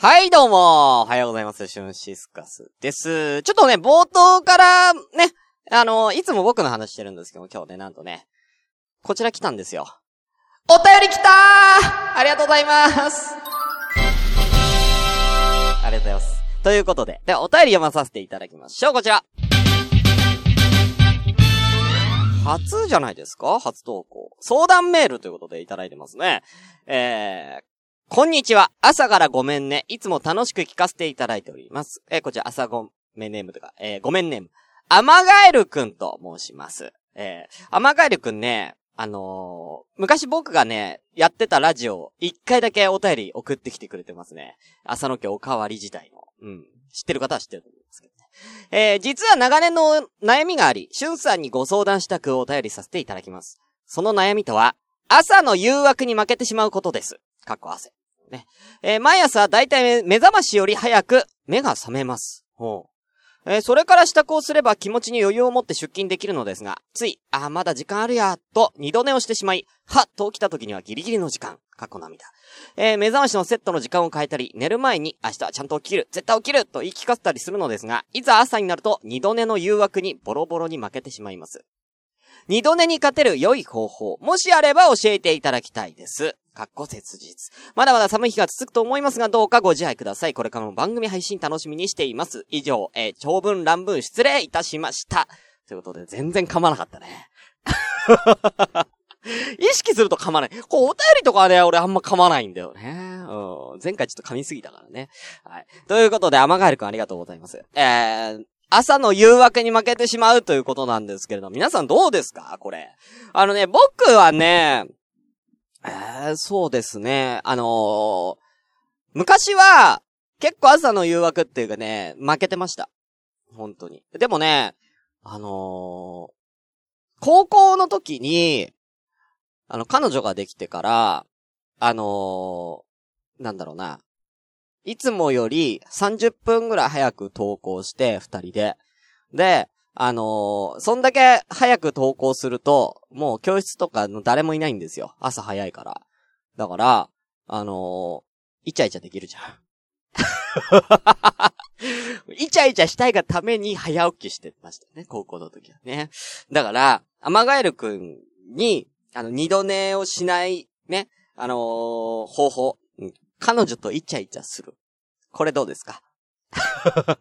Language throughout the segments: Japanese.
はい、どうも、おはようございます。シュンシスカスです。ちょっとね、冒頭から、ね、あの、いつも僕の話してるんですけど、今日ね、なんとね、こちら来たんですよ。お便り来たーありがとうございますありがとうございます。ということで、ではお便り読まさせていただきましょう。こちら。初じゃないですか？初投稿。相談メールということでいただいてますね。えー、こんにちは。朝からごめんね。いつも楽しく聞かせていただいております。えーこちら朝ごめんネームとか、えーごめんネーム。アマガエルくんと申します。えー、アマガエルくんね、あのー昔僕がね、やってたラジオ、一回だけお便り送ってきてくれてますね。朝の家おかわり時代の。うん。知ってる方は知ってると思いますけどね。えー実は長年の悩みがあり、しゅんさんにご相談したくお便りさせていただきます。その悩みとは、朝の誘惑に負けてしまうことです。かっこ汗。ね。えー毎朝だいたい目覚ましより早く目が覚めます。ほう。えーそれから支度をすれば気持ちに余裕を持って出勤できるのですが、つい、あーまだ時間あるや、と二度寝をしてしまい、はっと起きた時にはギリギリの時間。過去涙。えー目覚ましのセットの時間を変えたり、寝る前に明日はちゃんと起きる、絶対起きると言い聞かせたりするのですが、いざ朝になると二度寝の誘惑にボロボロに負けてしまいます。二度寝に勝てる良い方法、もしあれば教えていただきたいです。かっこ切実。まだまだ寒い日が続くと思いますが、どうかご自愛ください。これからも番組配信楽しみにしています。以上、えー長文乱文失礼いたしました。ということで、全然噛まなかったね。意識すると噛まない。こう、お便りとかはね、俺あんま噛まないんだよね。うん。前回ちょっと噛みすぎたからね。はい。ということで、アマガエルくんありがとうございます。えー、朝の誘惑に負けてしまうということなんですけれど、皆さんどうですか？これ。あのね、僕はね、えー、そうですね、あのー昔は、結構朝の誘惑っていうかね、負けてました。本当に。でもね、あのー高校の時に、あの、彼女ができてから、あのなんだろうな。いつもより30分ぐらい早く登校して、二人で。で、あのーそんだけ早く登校すると、もう教室とかの誰もいないんですよ。朝早いから。だから、あのーイチャイチャできるじゃん。イチャイチャしたいがために早起きしてましたね、高校の時はね。だから、アマガエルくんに、あの、二度寝をしない、ね、あのー方法、彼女とイチャイチャする。これどうですか？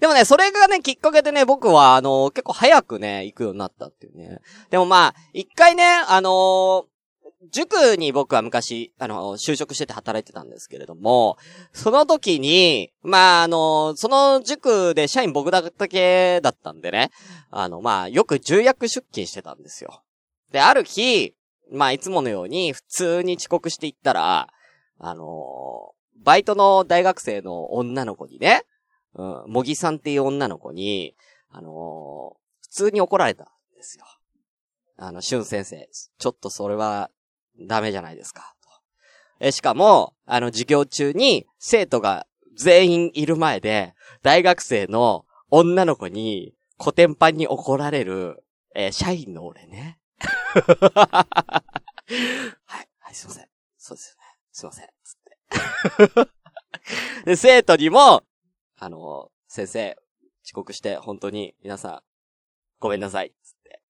でもね、それがね、きっかけでね、僕は、あのー結構早くね、行くようになったっていうね。でもまあ、一回ね、あのー塾に僕は昔、あの、就職してて働いてたんですけれども、その時に、まあ、あの、その塾で社員僕だけだったんでね、あの、まあ、よく重役出勤してたんですよ。で、ある日、まあ、いつものように普通に遅刻していったら、あのバイトの大学生の女の子にね、うん、もぎさんっていう女の子に、あの普通に怒られたんですよ。あの、しゅん先生、ちょっとそれは、ダメじゃないですか。え、しかも、あの、授業中に、生徒が全員いる前で、大学生の女の子に、コテンパンに怒られる、えー社員の俺ね。はい、はい、すいません。そうですよね。すいません。つって。で、生徒にも、あの、先生、遅刻して本当に皆さん、ごめんなさい。つって。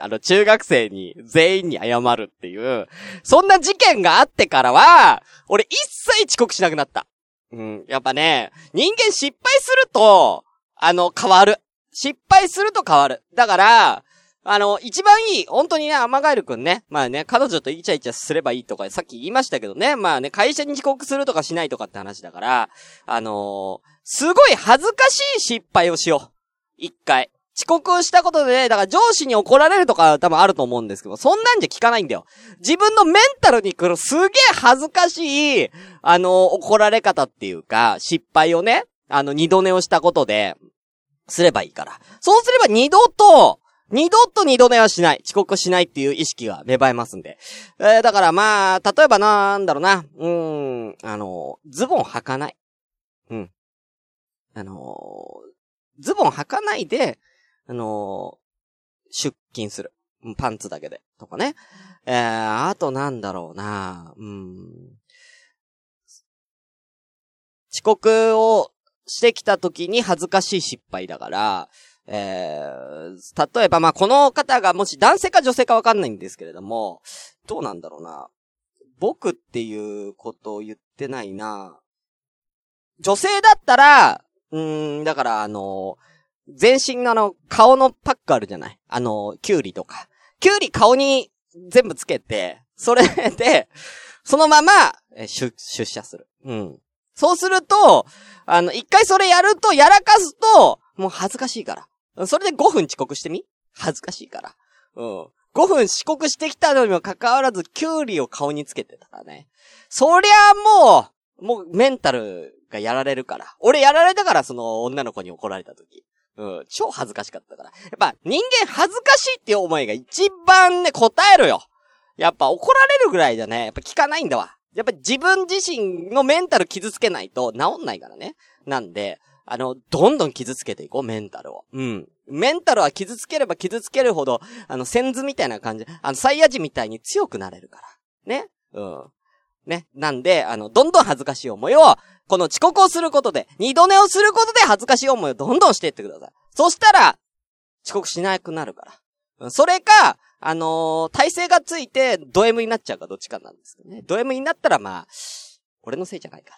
あの、中学生に全員に謝るっていう、そんな事件があってからは、俺一切遅刻しなくなった。うん、やっぱね、人間失敗すると、あの、変わる。失敗すると変わる。だから、あの、一番いい、本当にね、アマガエルくんね。まあね、彼女とイチャイチャすればいいとか、さっき言いましたけどね。まあね、会社に遅刻するとかしないとかって話だから、あのーすごい恥ずかしい失敗をしよう。一回。遅刻をしたことで、だから上司に怒られるとか多分あると思うんですけど、そんなんじゃ聞かないんだよ。自分のメンタルに来るすげえ恥ずかしい、あのー怒られ方っていうか、失敗をね、あの、二度寝をしたことで、すればいいから。そうすれば二度と、二度と二度寝はしない。遅刻しないっていう意識が芽生えますんで。えーだからまあ、例えばなんだろうな。うーん、あの、ズボン履かない。うん。あのズボン履かないで、あの出勤する。パンツだけで。とかね。えー、あとなんだろうな。うん。遅刻をしてきた時に恥ずかしい失敗だから、えー、例えば、まあ、この方がもし男性か女性かわかんないんですけれども、どうなんだろうな。僕っていうことを言ってないな。女性だったら、うん、だからあの、全身のあの、顔のパックあるじゃない？あの、キュウリとか。キュウリ顔に全部つけて、それで、そのまま、え出、出社する。うん。そうすると、あの、一回それやると、やらかすと、もう恥ずかしいから。それで5分遅刻してみ？恥ずかしいから。うん。5分遅刻してきたのにもかかわらず、キュウリを顔につけてたからね。そりゃもう、もうメンタルがやられるから。俺やられたから、その女の子に怒られた時。うん、超恥ずかしかったから。やっぱ人間恥ずかしいっていう思いが一番ね、答えるよ。やっぱ怒られるぐらいじゃね、やっぱ聞かないんだわ。やっぱ自分自身のメンタル傷つけないと治んないからね。なんで、あの、どんどん傷つけていこう、メンタルを。うん。メンタルは傷つければ傷つけるほど、あの、センズみたいな感じ、あの、サイヤ人みたいに強くなれるから。ね。うん。ね。なんで、あの、どんどん恥ずかしい思いを、この遅刻をすることで、二度寝をすることで恥ずかしい思いをどんどんしていってください。そしたら、遅刻しなくなるから。それか、あのー、体勢がついて、ド M になっちゃうかどっちかなんですけどね。ド M になったら、まあ、俺のせいじゃないから。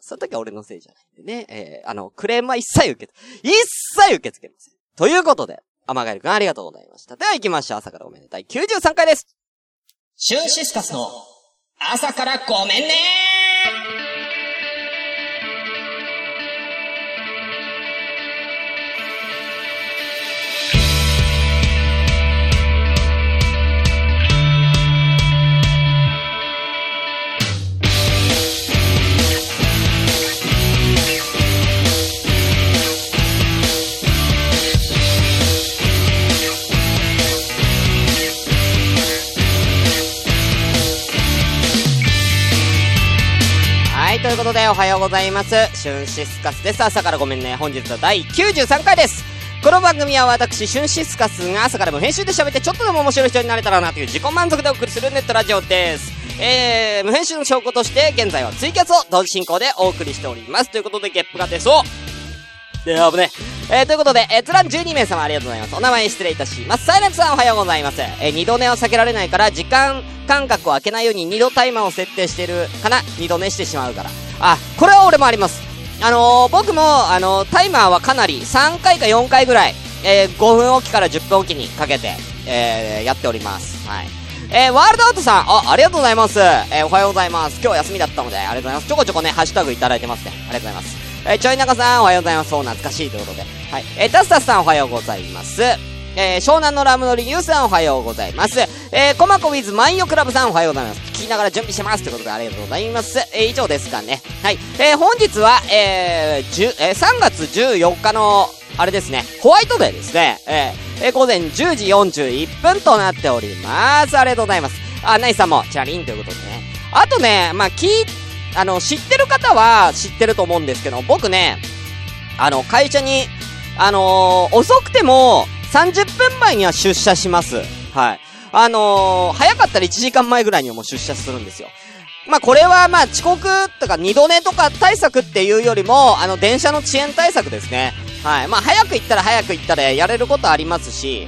その時は俺のせいじゃないんでね。えー、あの、クレームは一切受け、一切受け付けません。ということで、アマガエル君ありがとうございました。では行きましょう。朝からごめんね。第93回です。シューシスカスの朝からごめんねーということでおはようございます。シュンシスカスです。朝からごめんね。本日は第93回です。この番組は私、シュンシスカスが朝からも編集で喋ってちょっとでも面白い人になれたらなという自己満足でお送りするネットラジオです。えー、無編集の証拠として現在はツイキャスを同時進行でお送りしております。ということで、ゲップが出そう。で、危ね。えー、ということで、えー、つらん12名様ありがとうございます。お名前失礼いたします。サイレントさんおはようございます。えー、二度寝を避けられないから、時間間隔を空けないように二度タイマーを設定してるかな二度寝してしまうから。あ、これは俺もあります。あのー、僕も、あの、タイマーはかなり3回か4回ぐらい、え、5分おきから10分おきにかけて、え、やっております。はい。えー、ワールドアートさん、あ、ありがとうございます。えー、おはようございます。今日休みだったので、ありがとうございます。ちょこちょこね、ハッシュタグいただいてますね。ありがとうございます。えー、ちょいなかさん、おはようございます。そう、懐かしいということで。はい。えー、タスタスさん、おはようございます。えー、湘南のラムのリニューさんおはようございます。えー、コマコウィズマイオクラブさんおはようございます。聞きながら準備してますということでありがとうございます。えー、以上ですかね。はい。えー、本日は、えー、10、えー、3月14日の、あれですね、ホワイトデーですね。えー、えー、午前10時41分となっております。ありがとうございます。あ、ナイスさんも、チャリンということでね。あとね、まあ、聞あの、知ってる方は知ってると思うんですけど、僕ね、あの、会社に、あのー、遅くても、30分前には出社します。はい。あのー、早かったら1時間前ぐらいにも出社するんですよ。まあ、これはまあ、遅刻とか二度寝とか対策っていうよりも、あの、電車の遅延対策ですね。はい。まあ、早く行ったら早く行ったらやれることありますし、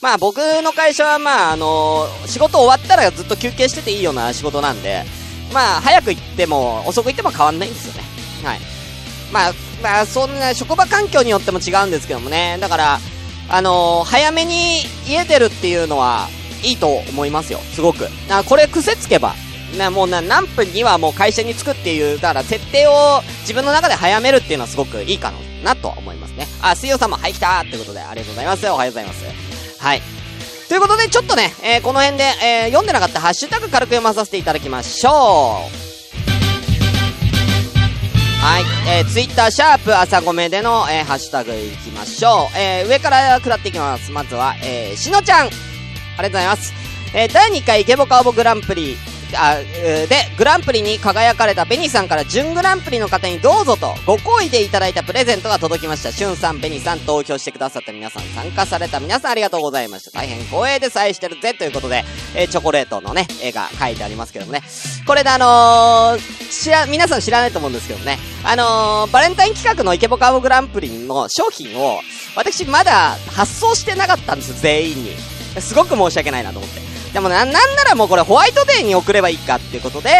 まあ、僕の会社はまあ、あのー、仕事終わったらずっと休憩してていいような仕事なんで、まあ、早く行っても、遅く行っても変わんないんですよね。はい。まあ、まあ、そんな、職場環境によっても違うんですけどもね。だから、あのー、早めに家出るっていうのはいいと思いますよ。すごく。あこれ癖つけば、な、もうな、何分にはもう会社に着くっていう、だから設定を自分の中で早めるっていうのはすごくいいかなと思いますね。あ、水曜さんも、はい、来たーってことでありがとうございます。おはようございます。はい。ということで、ちょっとね、えー、この辺で、えー、読んでなかったハッシュタグ軽く読まさせていただきましょう。はい。えー、ツイッター、シャープ、朝ごめでの、えー、ハッシュタグいきましょう。えー、上から下っていきます。まずは、えー、しのちゃん。ありがとうございます。えー、第2回イケボカオボグランプリあ、で、グランプリに輝かれたベニさんから準グランプリの方にどうぞと、ご好意でいただいたプレゼントが届きました。しゅんさん、ベニさん、投票してくださった皆さん、参加された皆さんありがとうございました。大変光栄で。愛してるぜ。ということで、えーチョコレートのね、絵が書いてありますけどもね。これであのー、知ら、皆さん知らないと思うんですけどね。あのー、バレンタイン企画のイケボカボグランプリの商品を、私まだ発送してなかったんです、全員に。すごく申し訳ないなと思って。でもな、なんならもうこれホワイトデーに送ればいいかっていうことで、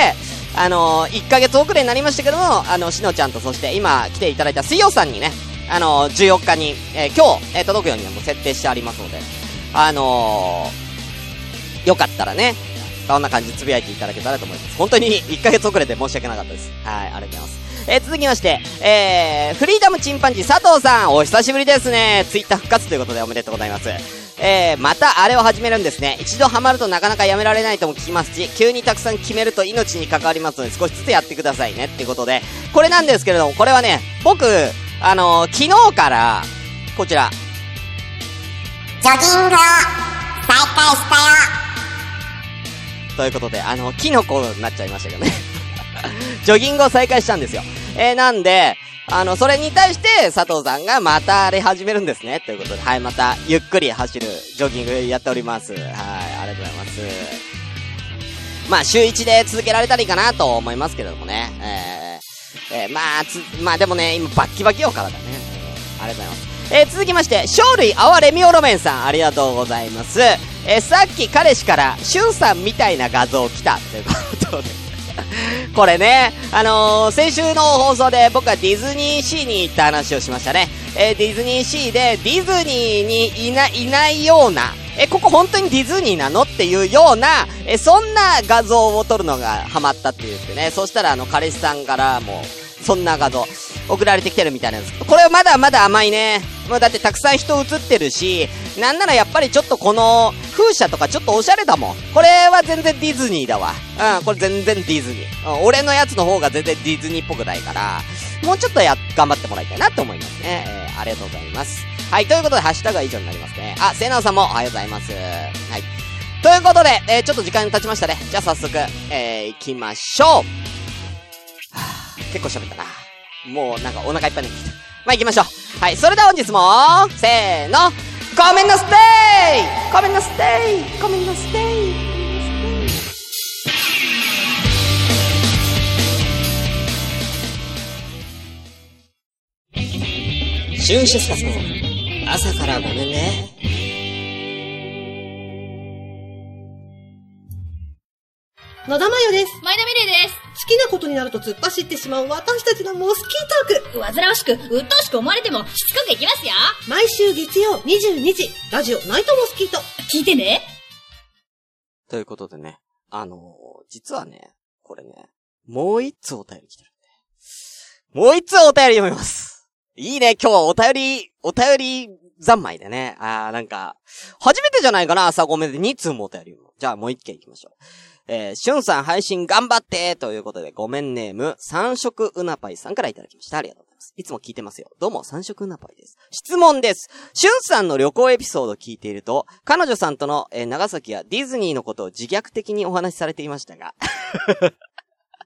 あのー、1ヶ月遅れになりましたけども、あの、しのちゃんとそして今来ていただいた水曜さんにね、あのー、14日に、えー今日、えー届くようにもう設定してありますので、あのー、よかったらね、そんな感じでつぶやいていただけたらと思います。本当に1ヶ月遅れて申し訳なかったです。はい、ありがとうございます。えー続きまして、えー、フリーダムチンパンジー佐藤さん、お久しぶりですね。ツイッター復活ということでおめでとうございます。えー、またあれを始めるんですね。一度ハマるとなかなかやめられないとも聞きますし、急にたくさん決めると命に関わりますので少しずつやってくださいねってことで、これなんですけれども、これはね、僕、あのー昨日から、こちら、ジョギングを再開したよ。ということで、あの、キノコになっちゃいましたけどね。ジョギングを再開したんですよ。えー、なんで、あの、それに対して、佐藤さんがまたあれ始めるんですね。ということで、はい、また、ゆっくり走るジョギングやっております。はい、ありがとうございます。まあ、週1で続けられたらいいかなと思いますけれどもね。えー、えー、まあ、つ、まあでもね、今バッキバキよ、体ね。ありがとうございます。えー、続きまして、勝類あわレミオロメンさん、ありがとうございます。えー、さっき彼氏から、しゅんさんみたいな画像来た、ということで。これね、あのー、先週の放送で僕はディズニーシーに行った話をしましたね。えーディズニーシーでディズニーにいな、いないような、えここ本当にディズニーなのっていうような、えそんな画像を撮るのがハマったって言ってね。そしたらあの、彼氏さんからも、そんな画像、送られてきてるみたいなんです、これはまだまだ甘いね。もうだってたくさん人映ってるし、なんならやっぱりちょっとこの風車とかちょっとおしゃれだもん。これは全然ディズニーだわ。うん、これ全然ディズニー。うん、俺のやつの方が全然ディズニーっぽくないから、もうちょっとや、頑張ってもらいたいなって思いますね。えー、ありがとうございます。はい、ということで、ハッシュタグは以上になりますね。あ、せなおさんもおはようございます。はい。ということで、えー、ちょっと時間経ちましたね。じゃあ早速、えー、行きましょう。はぁ、結構喋ったな。もうなんかお腹いっぱいになってきた。まあ行きましょう。はい、それでは本日も、せーの、ごめんなステイごめんなステイごめんなステイシュンシスカスの朝からごめんね。野田真代です。前田美玲です。好きなことになると突っ走ってしまう私たちのモスキートーク。煩わしく、鬱陶しく思われても、しつこくいきますよ。毎週月曜22時、ラジオナイトモスキート。聞いてね。ということでね、あのー実はね、これね、もう一つお便り来てるんで。もう一つお便り読みます。いいね、今日はお便り、お便り三昧でね。あー、なんか、初めてじゃないかな、朝ごめんで2通もお便り読むの。じゃあもう一件行きましょう。えー、しゅんさん配信頑張ってということで、ごめんネーム、三色うなぱいさんからいただきました。ありがとうございます。いつも聞いてますよ。どうも、三色うなぱいです。質問です。しゅんさんの旅行エピソード聞いていると、彼女さんとの、えー長崎やディズニーのことを自虐的にお話しされていましたが、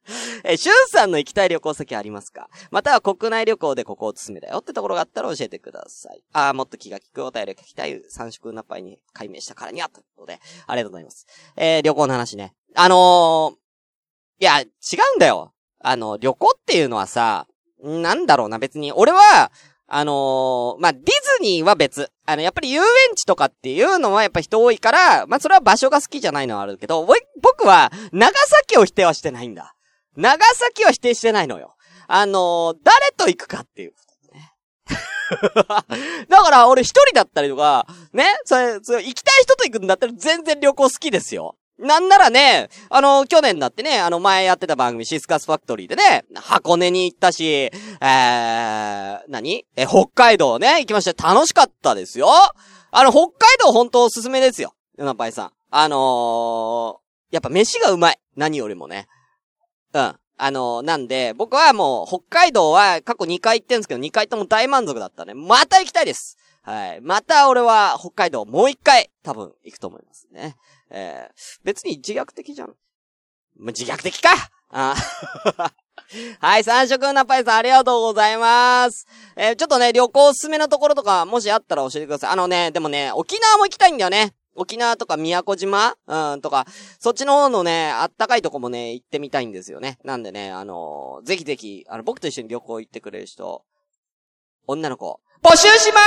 えー、しゅんさんの行きたい旅行先ありますか？または国内旅行でここおすすめだよってところがあったら教えてください。あー、もっと気が利くお便りが聞きたい三色うなぱいに解明したからには、ということで、ありがとうございます。えー、旅行の話ね。あのー、いや、違うんだよ。あの、旅行っていうのはさ、なんだろうな、別に。俺は、あのーまあ、ディズニーは別。あの、やっぱり遊園地とかっていうのはやっぱ人多いから、まあ、それは場所が好きじゃないのはあるけど、僕は、長崎を否定はしてないんだ。長崎は否定してないのよ。あのー誰と行くかっていう。だから、俺一人だったりとか、ね、それ、それ、行きたい人と行くんだったら全然旅行好きですよ。なんならね、あの、去年だってね、あの、前やってた番組、シスカスファクトリーでね、箱根に行ったし、えー、何？え、北海道ね、行きました。楽しかったですよ。あの、北海道本当おすすめですよ。ヨナパイさん。あのー、やっぱ飯がうまい。何よりもね。うん。あの、なんで、僕はもう、北海道は過去2回行ってんですけど、2回とも大満足だったね。また行きたいです。はい。また俺は北海道もう一回、多分行くと思いますね。えー、別に自虐的じゃん。自虐的かあ はい、三色なパイさんありがとうございます。えー、ちょっとね、旅行おすすめのところとか、もしあったら教えてください。あのね、でもね、沖縄も行きたいんだよね。沖縄とか宮古島？うん、とか、そっちの方のね、あったかいとこもね、行ってみたいんですよね。なんでね、あのー、ぜひぜひ、あの、僕と一緒に旅行行ってくれる人、女の子、募集しまー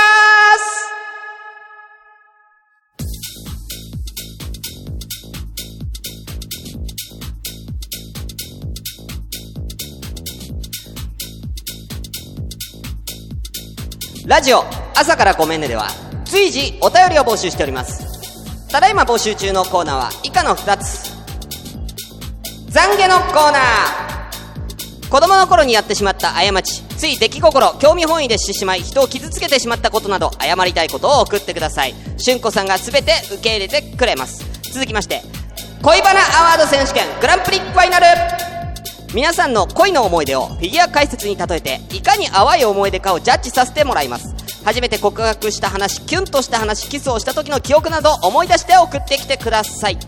すラジオ、朝からごめんねでは、随時お便りを募集しております。ただいま募集中のコーナーは以下の2つ。懺悔のコーナー子供の頃にやってしまった過ち、つい出来心、興味本位でしてしまい、人を傷つけてしまったことなど、謝りたいことを送ってください。しゅんこさんが全て受け入れてくれます。続きまして、恋バナアワード選手権グランプリファイナル皆さんの恋の思い出をフィギュア解説に例えて、いかに淡い思い出かをジャッジさせてもらいます。初めて告白した話、キュンとした話、キスをした時の記憶など思い出して送ってきてください。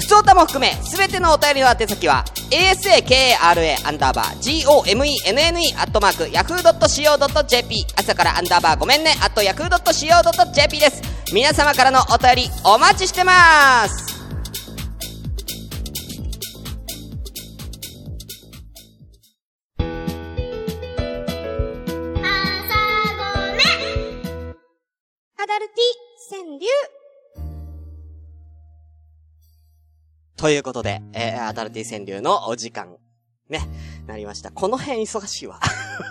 普通歌も含め、すべてのお便りの宛先は、asakara アンダーバー gomenne アットマーク yahoo.co.jp 朝からアンダーバーごめんね、あと yahoo.co.jp です。皆様からのお便りお待ちしてますということで、えー、アダルティ川柳のお時間、ね、なりました。この辺忙しいわ。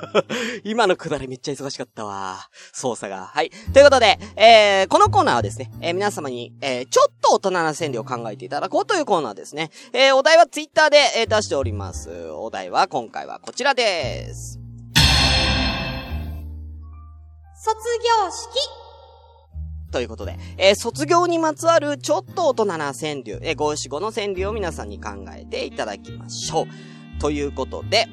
今のくだりめっちゃ忙しかったわ。操作が。はい。ということで、えー、このコーナーはですね、えー、皆様に、えー、ちょっと大人な川柳を考えていただこうというコーナーですね。えー、お題はツイッターで、えー、出しております。お題は今回はこちらです。卒業式ということで、えー、卒業にまつわるちょっと大人な川柳、えー、五七五の川柳を皆さんに考えていただきましょう。ということで、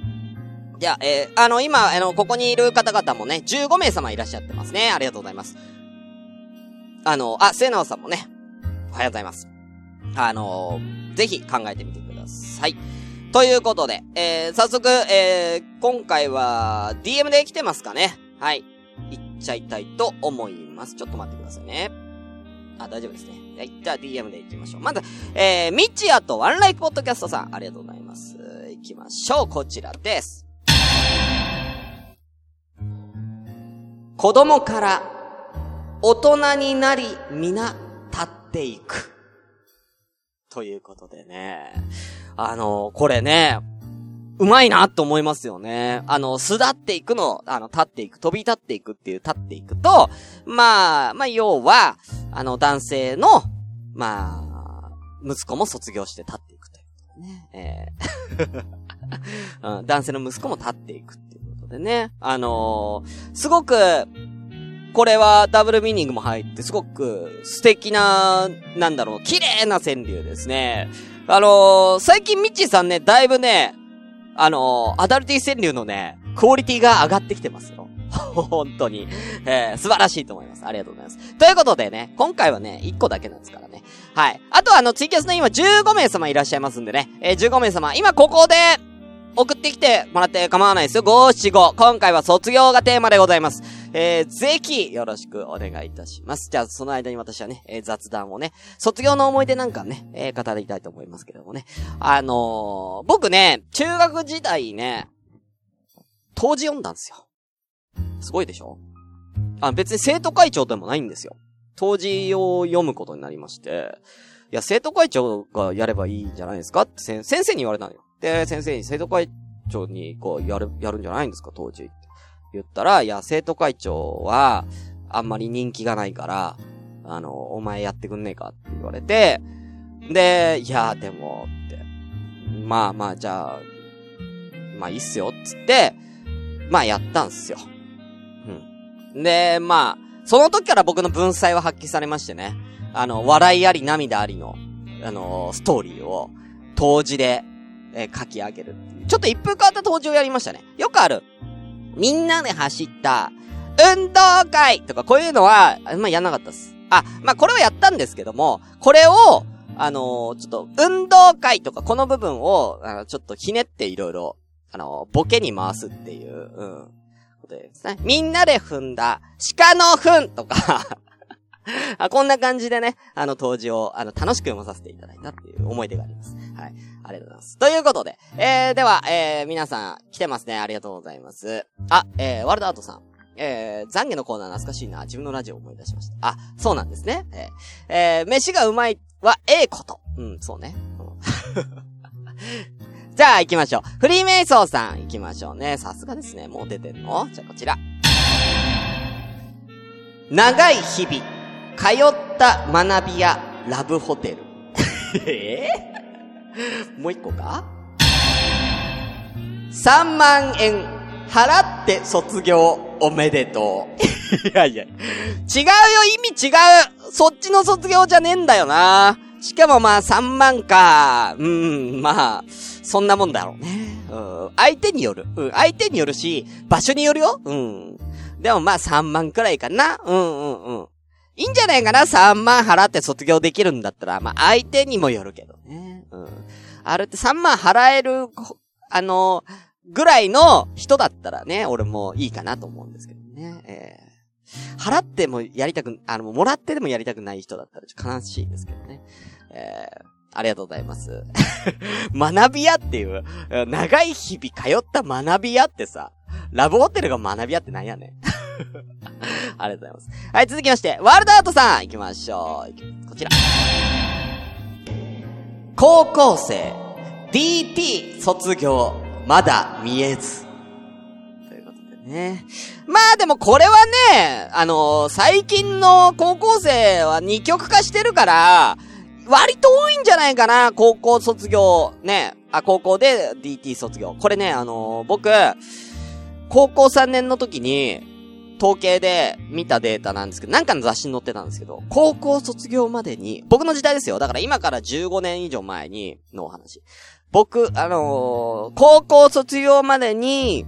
じゃあ、えー、あの、今、あの、ここにいる方々もね、15名様いらっしゃってますね。ありがとうございます。あの、あ、末直さんもね、おはようございます。あのぜひ考えてみてください。ということで、えー、早速、えー、今回は、DM で来てますかね。はい。いっちゃいたいと思います。ちょっと待ってくださいね。あ、大丈夫ですね。はい。じゃあ DM で行きましょう。まず、えー、ミッチアとワンライフポッドキャストさん、ありがとうございます。行きましょう。こちらです。子供から大人になり、皆立っていく。ということでね。あのこれね、うまいなと思いますよね。あの、巣立っていくの、あの、立っていく、飛び立っていくっていう立っていくと、まあ、まあ、要は、あの、男性の、まあ、息子も卒業して立っていくということね。えー うん、男性の息子も立っていくっていうことでね。あのー、すごく、これはダブルミーニングも入って、すごく素敵な、なんだろう、綺麗な川柳ですね。あのー、最近ミッチーさんね、だいぶね、あのー、アダルティ川柳のね、クオリティが上がってきてますよ。本当に。えー、素晴らしいと思います。ありがとうございます。ということでね、今回はね、1個だけなんですからね。はい。あとはあの、ツイキャスの今15名様いらっしゃいますんでね、えー、15名様、今ここで、送ってきてもらって構わないですよ。五七五。今回は卒業がテーマでございます。えー、ぜひ、よろしくお願いいたします。じゃあ、その間に私はね、えー、雑談をね、卒業の思い出なんかね、えー、語りたいと思いますけどもね。あのー、僕ね、中学時代ね、当時読んだんですよ。すごいでしょ？あ、別に生徒会長でもないんですよ。当時を読むことになりまして、いや、生徒会長がやればいいんじゃないですかって先生に言われたのよ。で、先生に生徒会長に、こう、やる、やるんじゃないんですか、当時。言ったら、いや、生徒会長は、あんまり人気がないから、あの、お前やってくんねえかって言われて、で、いや、でも、って。まあまあ、じゃあ、まあいいっすよ、つって、まあやったんすよ。うん。で、まあ、その時から僕の文才は発揮されましてね。あの、笑いあり涙ありの、あのストーリーを、当時でえー、書き上げるちょっと一風変わった登場やりましたね。よくある。みんなで走った、運動会とかこういうのは、まあ、やんなかったっす。あ、まあ、これはやったんですけども、これを、あのーちょっと、運動会とかこの部分を、あの、ちょっとひねっていろいろ、あのーボケに回すっていう、うん、ことですね。みんなで踏んだ、鹿の糞とか、あ、こんな感じでね、あの、当時を、あの、楽しく読まさせていただいたっていう思い出があります。はい。ありがとうございます。ということで、えー、では、えー、皆さん、来てますね。ありがとうございます。あ、えー、ワールドアートさん。えー、懺悔のコーナー懐かしいな。自分のラジオを思い出しました。あ、そうなんですね。えー、えー、飯がうまいは、ええこと。うん、そうね。じゃあ行きましょう。フリーメイソーさん行きましょうね。さすがですね。もう出てんの？じゃあこちら。長い日々、通った学びやラブホテル。えー、もう一個か ?3 万円払って卒業おめでとう。いやいや。違うよ、意味違う。そっちの卒業じゃねえんだよな。しかもまあ3万か。うん、まあ、そんなもんだろうね。うん。相手による。うん。相手によるし、場所によるよ。うん。でもまあ3万くらいかな。うんうんうん。いいんじゃないかな ?3 万払って卒業できるんだったら、まあ相手にもよるけどね。うん。あれって3万払える、あのぐらいの人だったらね、俺もいいかなと思うんですけどね。えー払ってもやりたく、あの、もらってでもやりたくない人だったらちょっと悲しいですけどね。えーありがとうございます。学び屋っていう、長い日々通った学び屋ってさ、ラブホテルが学び屋ってなんやねん。ありがとうございます。はい、続きまして、ワールドアートさん行きましょう。こちら。高校生、DT 卒業、まだ見えず。ということでね。まあでもこれはね、あのー最近の高校生は二極化してるから、割と多いんじゃないかな、高校卒業、ね。あ、高校で DT 卒業。これね、あのー僕、高校3年の時に、統計で見たデータなんですけど、なんかの雑誌に載ってたんですけど、高校卒業までに、僕の時代ですよ。だから今から15年以上前にのお話。僕、あのー高校卒業までに、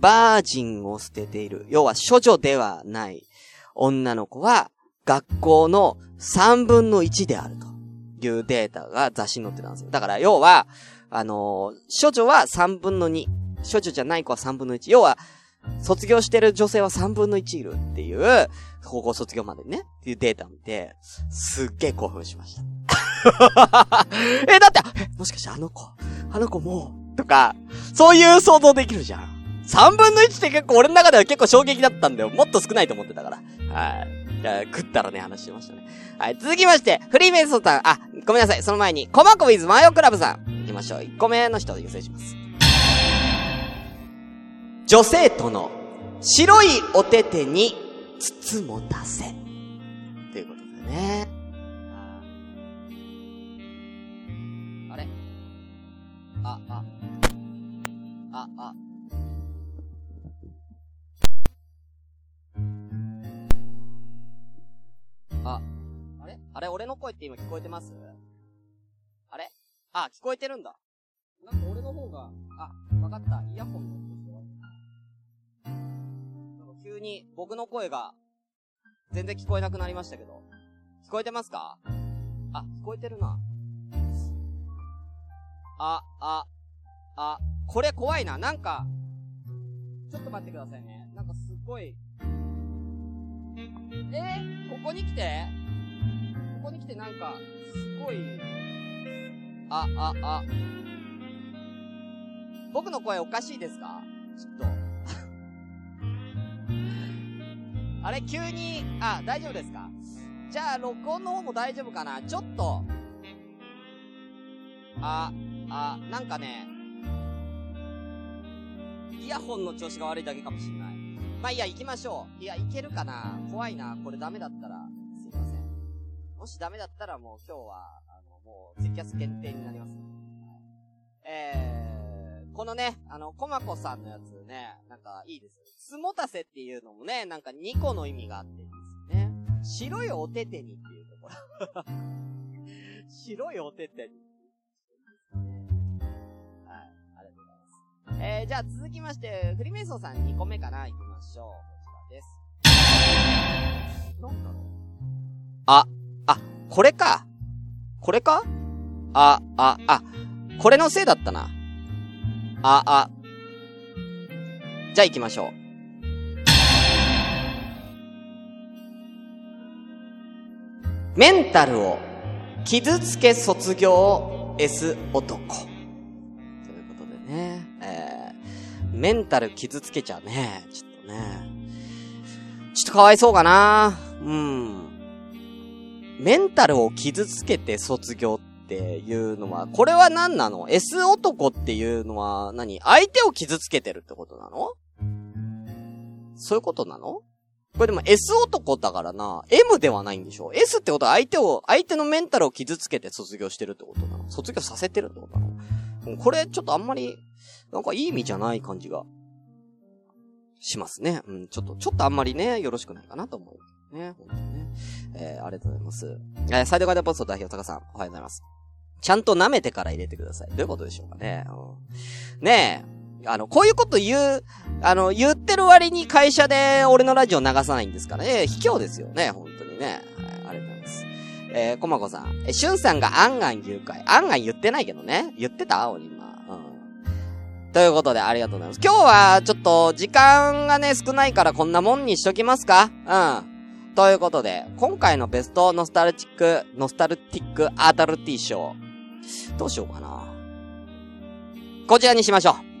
バージンを捨てている。要は、処女ではない女の子は、学校の3分の1であるというデータが雑誌に載ってたんですよ。だから、要は、あのー処女は3分の2。処女じゃない子は3分の1。要は、卒業してる女性は3分の1いるっていう、高校卒業までね、っていうデータを見て、すっげえ興奮しました。え、だって、もしかしてあの子、あの子もう、とか、そういう想像できるじゃん。3分の1って結構俺の中では結構衝撃だったんだよ。もっと少ないと思ってたから。はい。じゃあ、食ったらね、話しましたね。はい、続きまして、フリーメイソーさん、あ、ごめんなさい、その前に、コマコウィズマヨクラブさん、行きましょう。1個目の人を優先します。女生徒の白いお手手に筒も出せ。ということでね。あれ？あ、あ。あ、あ。あ、あれ？あれ？俺の声って今聞こえてます？あれ？あ、聞こえてるんだ。なんか俺の方が、あ、わかった。イヤホンのに僕の声が全然聞こえなくなりましたけど。聞こえてますか？あ、聞こえてるな。あ、あ、あ、これ怖いな。なんか、ちょっと待ってくださいね。なんかすっごい、えーここに来て？ここに来てなんか、すごい、あ、あ、あ、僕の声おかしいですか？ちょっと。あれ、急に、あ、大丈夫ですか？じゃあ、録音の方も大丈夫かな？ちょっと。あ、あ、なんかね、イヤホンの調子が悪いだけかもしんない。まあいいや、行きましょう。いや、いけるかな？怖いな。これダメだったら、すいません。もしダメだったらもう今日は、あの、もう、ツイキャス限定になります。えー、このね、あの、コマコさんのやつね、なんかいいです。つもたせっていうのもね、なんか2個の意味があってですね。白いお手手にっていうところ。白いお手手に。はい、ありがとうございます。えー、じゃあ続きまして、フリメイソーさん2個目かな行きましょう。こちらです。なんだろうあ、あ、これか。これか？あ、あ、あ、これのせいだったな。あ、あ。じゃあ行きましょう。メンタルを傷つけ卒業 S 男。ということでね、えー、メンタル傷つけちゃうね。ちょっとね。ちょっとかわいそうかな。うん。メンタルを傷つけて卒業っていうのは、これは何なの ?S 男っていうのは何？相手を傷つけてるってことなの？そういうことなの？これでも S 男だからな、M ではないんでしょ ?S ってことは相手を、相手のメンタルを傷つけて卒業してるってことなの卒業させてるってことなのこれちょっとあんまり、なんかいい意味じゃない感じが、しますね。うん、ちょっと、ちょっとあんまりね、よろしくないかなと思う。ね、本当にね。えー、ありがとうございます。えー、サイドガードポスト代表、タカさん、おはようございます。ちゃんと舐めてから入れてください。どういうことでしょうかね。うん、ねえ、あの、こういうこと言う、あの、言ってる割に会社で俺のラジオ流さないんですからね。卑怯ですよね、本当にね。はい、ありがとうございます。えー、コマコさん。え、シュンさんがアンガン誘拐。アンガン言ってないけどね。言ってた？俺今。うん。ということで、ありがとうございます。今日は、ちょっと、時間がね、少ないからこんなもんにしときますか？うん。ということで、今回のベストノスタルチック、ノスタルティックアダルティ賞。どうしようかな。こちらにしましょう。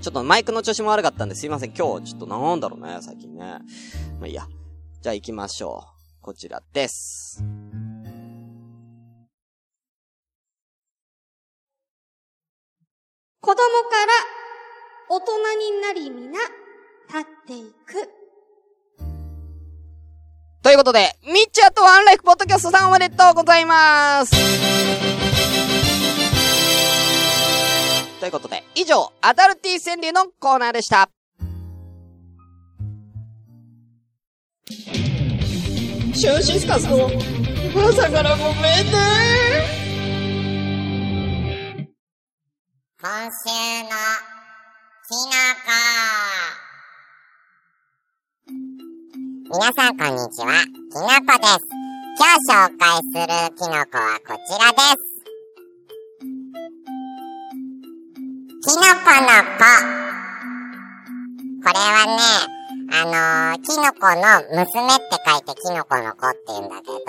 ちょっとマイクの調子も悪かったんですいません。今日ちょっとなんだろうね、最近ね。まあいいや。じゃあ行きましょう。こちらです。子供から大人になり皆、立っていく。ということで、ミッチャーとワンライフポッドキャストさんおめでとうございます以上、アダルティ川柳のコーナーでした。シュンシスカスの朝からごめんね今週のきのこ皆さんこんにちは、きのこです。今日紹介するきのこはこちらです。キノコの子。これはね、あのー、キノコの娘って書いてキノコの子って言うんだけど、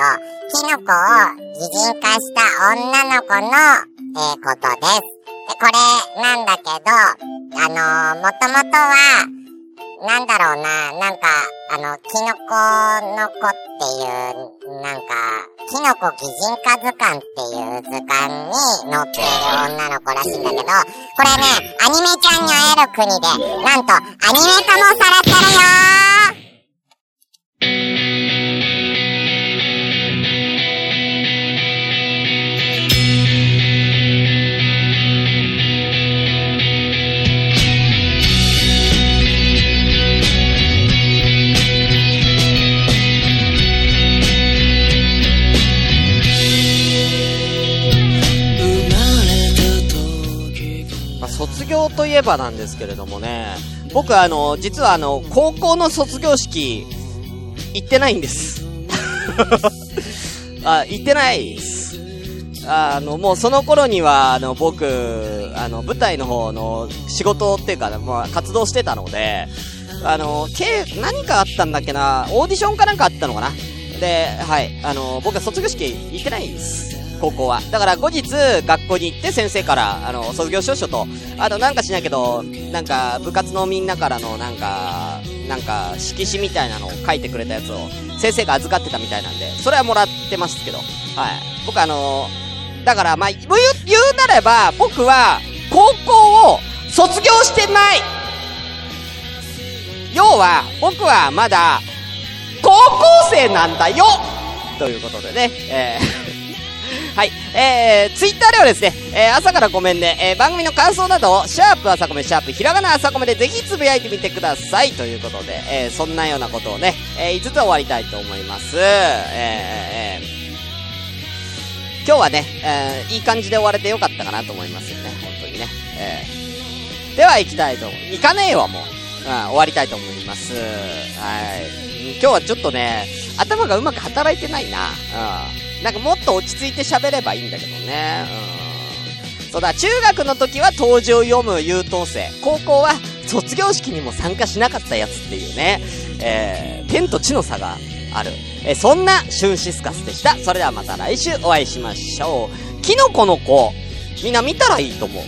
キノコを擬人化した女の子の、えー、ことです。で、これなんだけど、あのー、もともとは、なんだろうな、なんか、あの、キノコの子っていう、なんか、キノコ擬人化図鑑っていう図鑑に載っている女の子らしいんだけど、これね、アニメちゃんに会える国で、なんと、アニメ化もされてるよー。業といえばなんですけれどもね、僕あの、実はあの、高校の卒業式、行ってないんです。あ、行ってないです。あの、もうその頃には、あの、僕、あの、舞台の方の仕事っていうか、まあ、活動してたので、あの、け、何かあったんだっけな、オーディションかなんかあったのかなで、はい、あの、僕は卒業式行ってないんです。高校は。だから後日、学校に行って先生から、あの、卒業証書と、あとなんかしないけど、なんか、部活のみんなからの、なんか、なんか、色紙みたいなのを書いてくれたやつを、先生が預かってたみたいなんで、それはもらってますけど、はい。僕あの、だから、まあ、言う、言うなれば、僕は、高校を卒業してない。要は、僕はまだ、高校生なんだよ。ということでね、えー。はい。えー、ツイッターではですね、えー、朝からごめんね、えー、番組の感想などを、シャープ朝コメ、シャープひらがな朝コメでぜひつぶやいてみてください。ということで、えー、そんなようなことをね、えー、5つ終わりたいと思います。えー、えー、今日はね、えー、いい感じで終われてよかったかなと思いますよね。本当にね。えー、では行きたいと思う。行かねえよ、もう。うん、終わりたいと思います。はい。今日はちょっとね、頭がうまく働いてないな。うん。なんかもっと落ち着いて喋ればいいんだけどね。うん。そうだ、中学の時は当時を読む優等生。高校は卒業式にも参加しなかったやつっていうね。えー、天と地の差がある。えーそんなシュンシスカスでした。それではまた来週お会いしましょう。キノコの子、みんな見たらいいと思う。